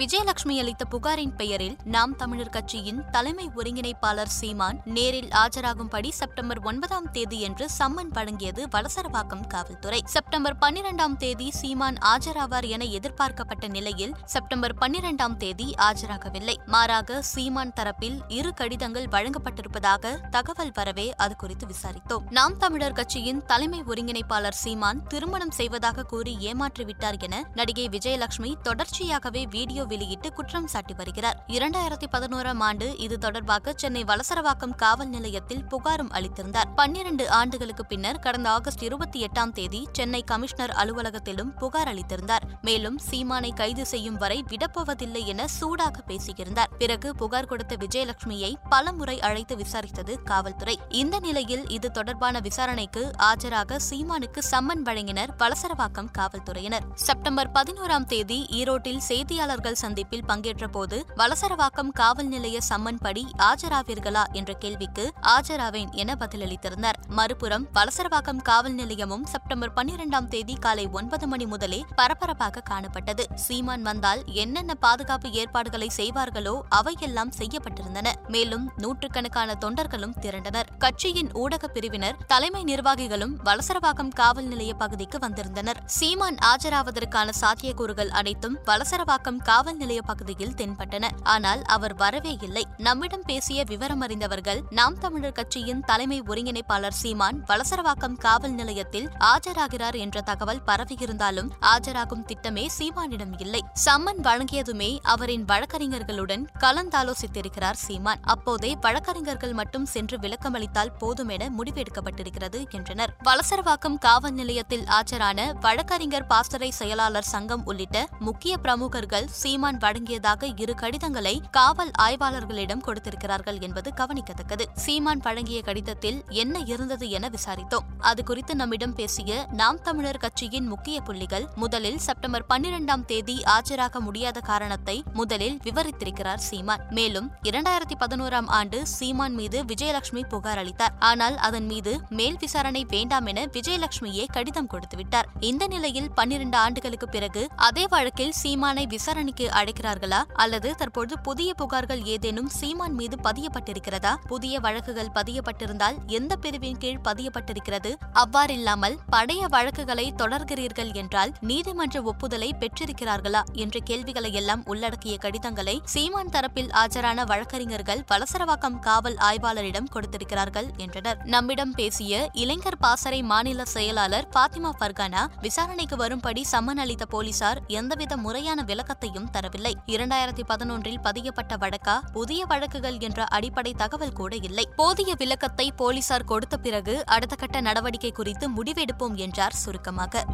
விஜயலட்சுமி அளித்த புகாரின் பெயரில் நாம் தமிழர் கட்சியின் தலைமை ஒருங்கிணைப்பாளர் சீமான் நேரில் ஆஜராகும்படி செப்டம்பர் ஒன்பதாம் தேதியன்று சம்மன் வழங்கியது வலசரவாக்கம் காவல்துறை. செப்டம்பர் பன்னிரண்டாம் தேதி சீமான் ஆஜராவார் என எதிர்பார்க்கப்பட்ட நிலையில் செப்டம்பர் பன்னிரண்டாம் தேதி ஆஜராகவில்லை. மாறாக சீமான் தரப்பில் இரு கடிதங்கள் வழங்கப்பட்டிருப்பதாக தகவல் வரவே அது குறித்து விசாரித்தோம். நாம் தமிழர் கட்சியின் தலைமை ஒருங்கிணைப்பாளர் சீமான் திருமணம் செய்வதாக கூறி ஏமாற்றிவிட்டார் என நடிகை விஜயலட்சுமி தொடர்ச்சியாகவே வீடியோ வெளியிட்டு குற்றம் சாட்டி வருகிறார். இரண்டாயிரத்தி பதினோராம் ஆண்டு இது தொடர்பாக சென்னை வலசரவாக்கம் காவல் நிலையத்தில் புகாரும் அளித்திருந்தார். பன்னிரண்டு ஆண்டுகளுக்கு பின்னர் கடந்த ஆகஸ்ட் இருபத்தி எட்டாம் தேதி சென்னை கமிஷனர் அலுவலகத்திலும் புகார் அளித்திருந்தார். மேலும் சீமானை கைது செய்யும் வரை விடப்போவதில்லை என சூடாக பேசியிருந்தார். பிறகு புகார் கொடுத்த விஜயலட்சுமியை பலமுறை அழைத்து விசாரித்தது காவல்துறை. இந்த நிலையில் இது தொடர்பான விசாரணைக்கு ஆஜராக சீமானுக்கு சம்மன் வழங்கினர் வலசரவாக்கம் காவல்துறையினர். செப்டம்பர் பதினோராம் தேதி ஈரோட்டில் செய்தியாளர்கள் சந்திப்பில் பங்கேற்ற போது வலசரவாக்கம் காவல் நிலைய சம்மன் படி ஆஜராவீர்களா? என்ற கேள்விக்கு ஆஜராவேன் என பதிலளித்திருந்தார். மறுபுறம் வலசரவாக்கம் காவல் நிலையமும் செப்டம்பர் பன்னிரெண்டாம் தேதி காலை ஒன்பது மணி முதலே பரபரப்பாக காணப்பட்டது. சீமான் வந்தால் என்னென்ன பாதுகாப்பு ஏற்பாடுகளை செய்வார்களோ அவையெல்லாம் செய்யப்பட்டிருந்தன. மேலும் நூற்றுக்கணக்கான தொண்டர்களும் திரண்டனர். கட்சியின் ஊடக பிரிவினர் தலைமை நிர்வாகிகளும் வலசரவாக்கம் காவல் நிலைய பகுதிக்கு வந்திருந்தனர். சீமான் ஆஜராவதற்கான சாத்தியக்கூறுகள் அனைத்தும் வலசரவாக்கம் காவல் காவல் நிலைய பகுதியில் தென்பட்டன. ஆனால் அவர் வரவே இல்லை. நம்மிடம் பேசிய விவரம் அறிந்தவர்கள் நாம் தமிழர் கட்சியின் தலைமை ஒருங்கிணைப்பாளர் சீமான் வலசரவாக்கம் காவல் நிலையத்தில் ஆஜராகிறார் என்ற தகவல் பரவியிருந்தாலும் ஆஜராகும் திட்டமே சீமானிடம் இல்லை. சம்மன் வழங்கியதுமே அவரின் வழக்கறிஞர்களுடன் கலந்தாலோசித்திருக்கிறார் சீமான். அப்போதே வழக்கறிஞர்கள் மட்டும் சென்று விளக்கமளித்தால் போதும் என முடிவெடுக்கப்பட்டிருக்கிறது என்றனர். வலசரவாக்கம் காவல் நிலையத்தில் ஆஜரான வழக்கறிஞர் பாசறை செயலாளர் சங்கம் உள்ளிட்ட முக்கிய பிரமுகர்கள் சீமான் சீமான் வழங்கியதாக இரு கடிதங்களை காவல் ஆய்வாளர்களிடம் கொடுத்திருக்கிறார்கள் என்பது கவனிக்கத்தக்கது. சீமான் வழங்கிய கடிதத்தில் என்ன இருந்தது என விசாரித்தோம். அது குறித்து நம்மிடம் பேசிய நாம் தமிழர் கட்சியின் முக்கிய புள்ளிகள் முதலில் செப்டம்பர் பன்னிரெண்டாம் தேதி ஆஜராக முடியாத காரணத்தை முதலில் விவரித்திருக்கிறார் சீமான். மேலும் இரண்டாயிரத்தி பதினோராம் ஆண்டு சீமான் மீது விஜயலட்சுமி புகார் அளித்தார். ஆனால் அதன் மீது மேல் விசாரணை வேண்டாம் என விஜயலட்சுமியே கடிதம் கொடுத்துவிட்டார். இந்த நிலையில் பன்னிரண்டு ஆண்டுகளுக்கு பிறகு அதே வழக்கில் சீமானை விசாரணைக்கு அழைக்கிறார்களா அல்லது தற்போது புதிய புகார்கள் ஏதேனும் சீமான் மீது பதியப்பட்டிருக்கிறதா? புதிய வழக்குகள் பதியப்பட்டிருந்தால் எந்த பிரிவின் கீழ் பதியப்பட்டிருக்கிறது? அவ்வாறில்லாமல் பழைய வழக்குகளை தொடர்கிறீர்கள் என்றால் நீதிமன்ற ஒப்புதலை பெற்றிருக்கிறார்களா? என்ற கேள்விகளை எல்லாம் உள்ளடக்கிய கடிதங்களை சீமான் தரப்பில் ஆஜரான வழக்கறிஞர்கள் வலசரவாக்கம் காவல் ஆய்வாளரிடம் கொடுத்திருக்கிறார்கள் என்றனர். நம்மிடம் பேசிய இளைஞர் பாசறை மாநில செயலாளர் பாத்திமா ஃபர்கானா விசாரணைக்கு வரும்படி சம்மன் அளித்த போலீசார் எந்தவித முறையான விளக்கத்தையும் தரவில்லை. இரண்டாயிரத்தி பதினொன்றில் பதியப்பட்ட வழக்கா புதிய வழக்குகள் என்ற அடிப்படை தகவல் கூட இல்லை. போதிய விளக்கத்தை போலீசார் கொடுத்த பிறகு அடுத்த கட்ட நடவடிக்கை குறித்து முடிவெடுப்போம் என்றார் சுருக்கமாக.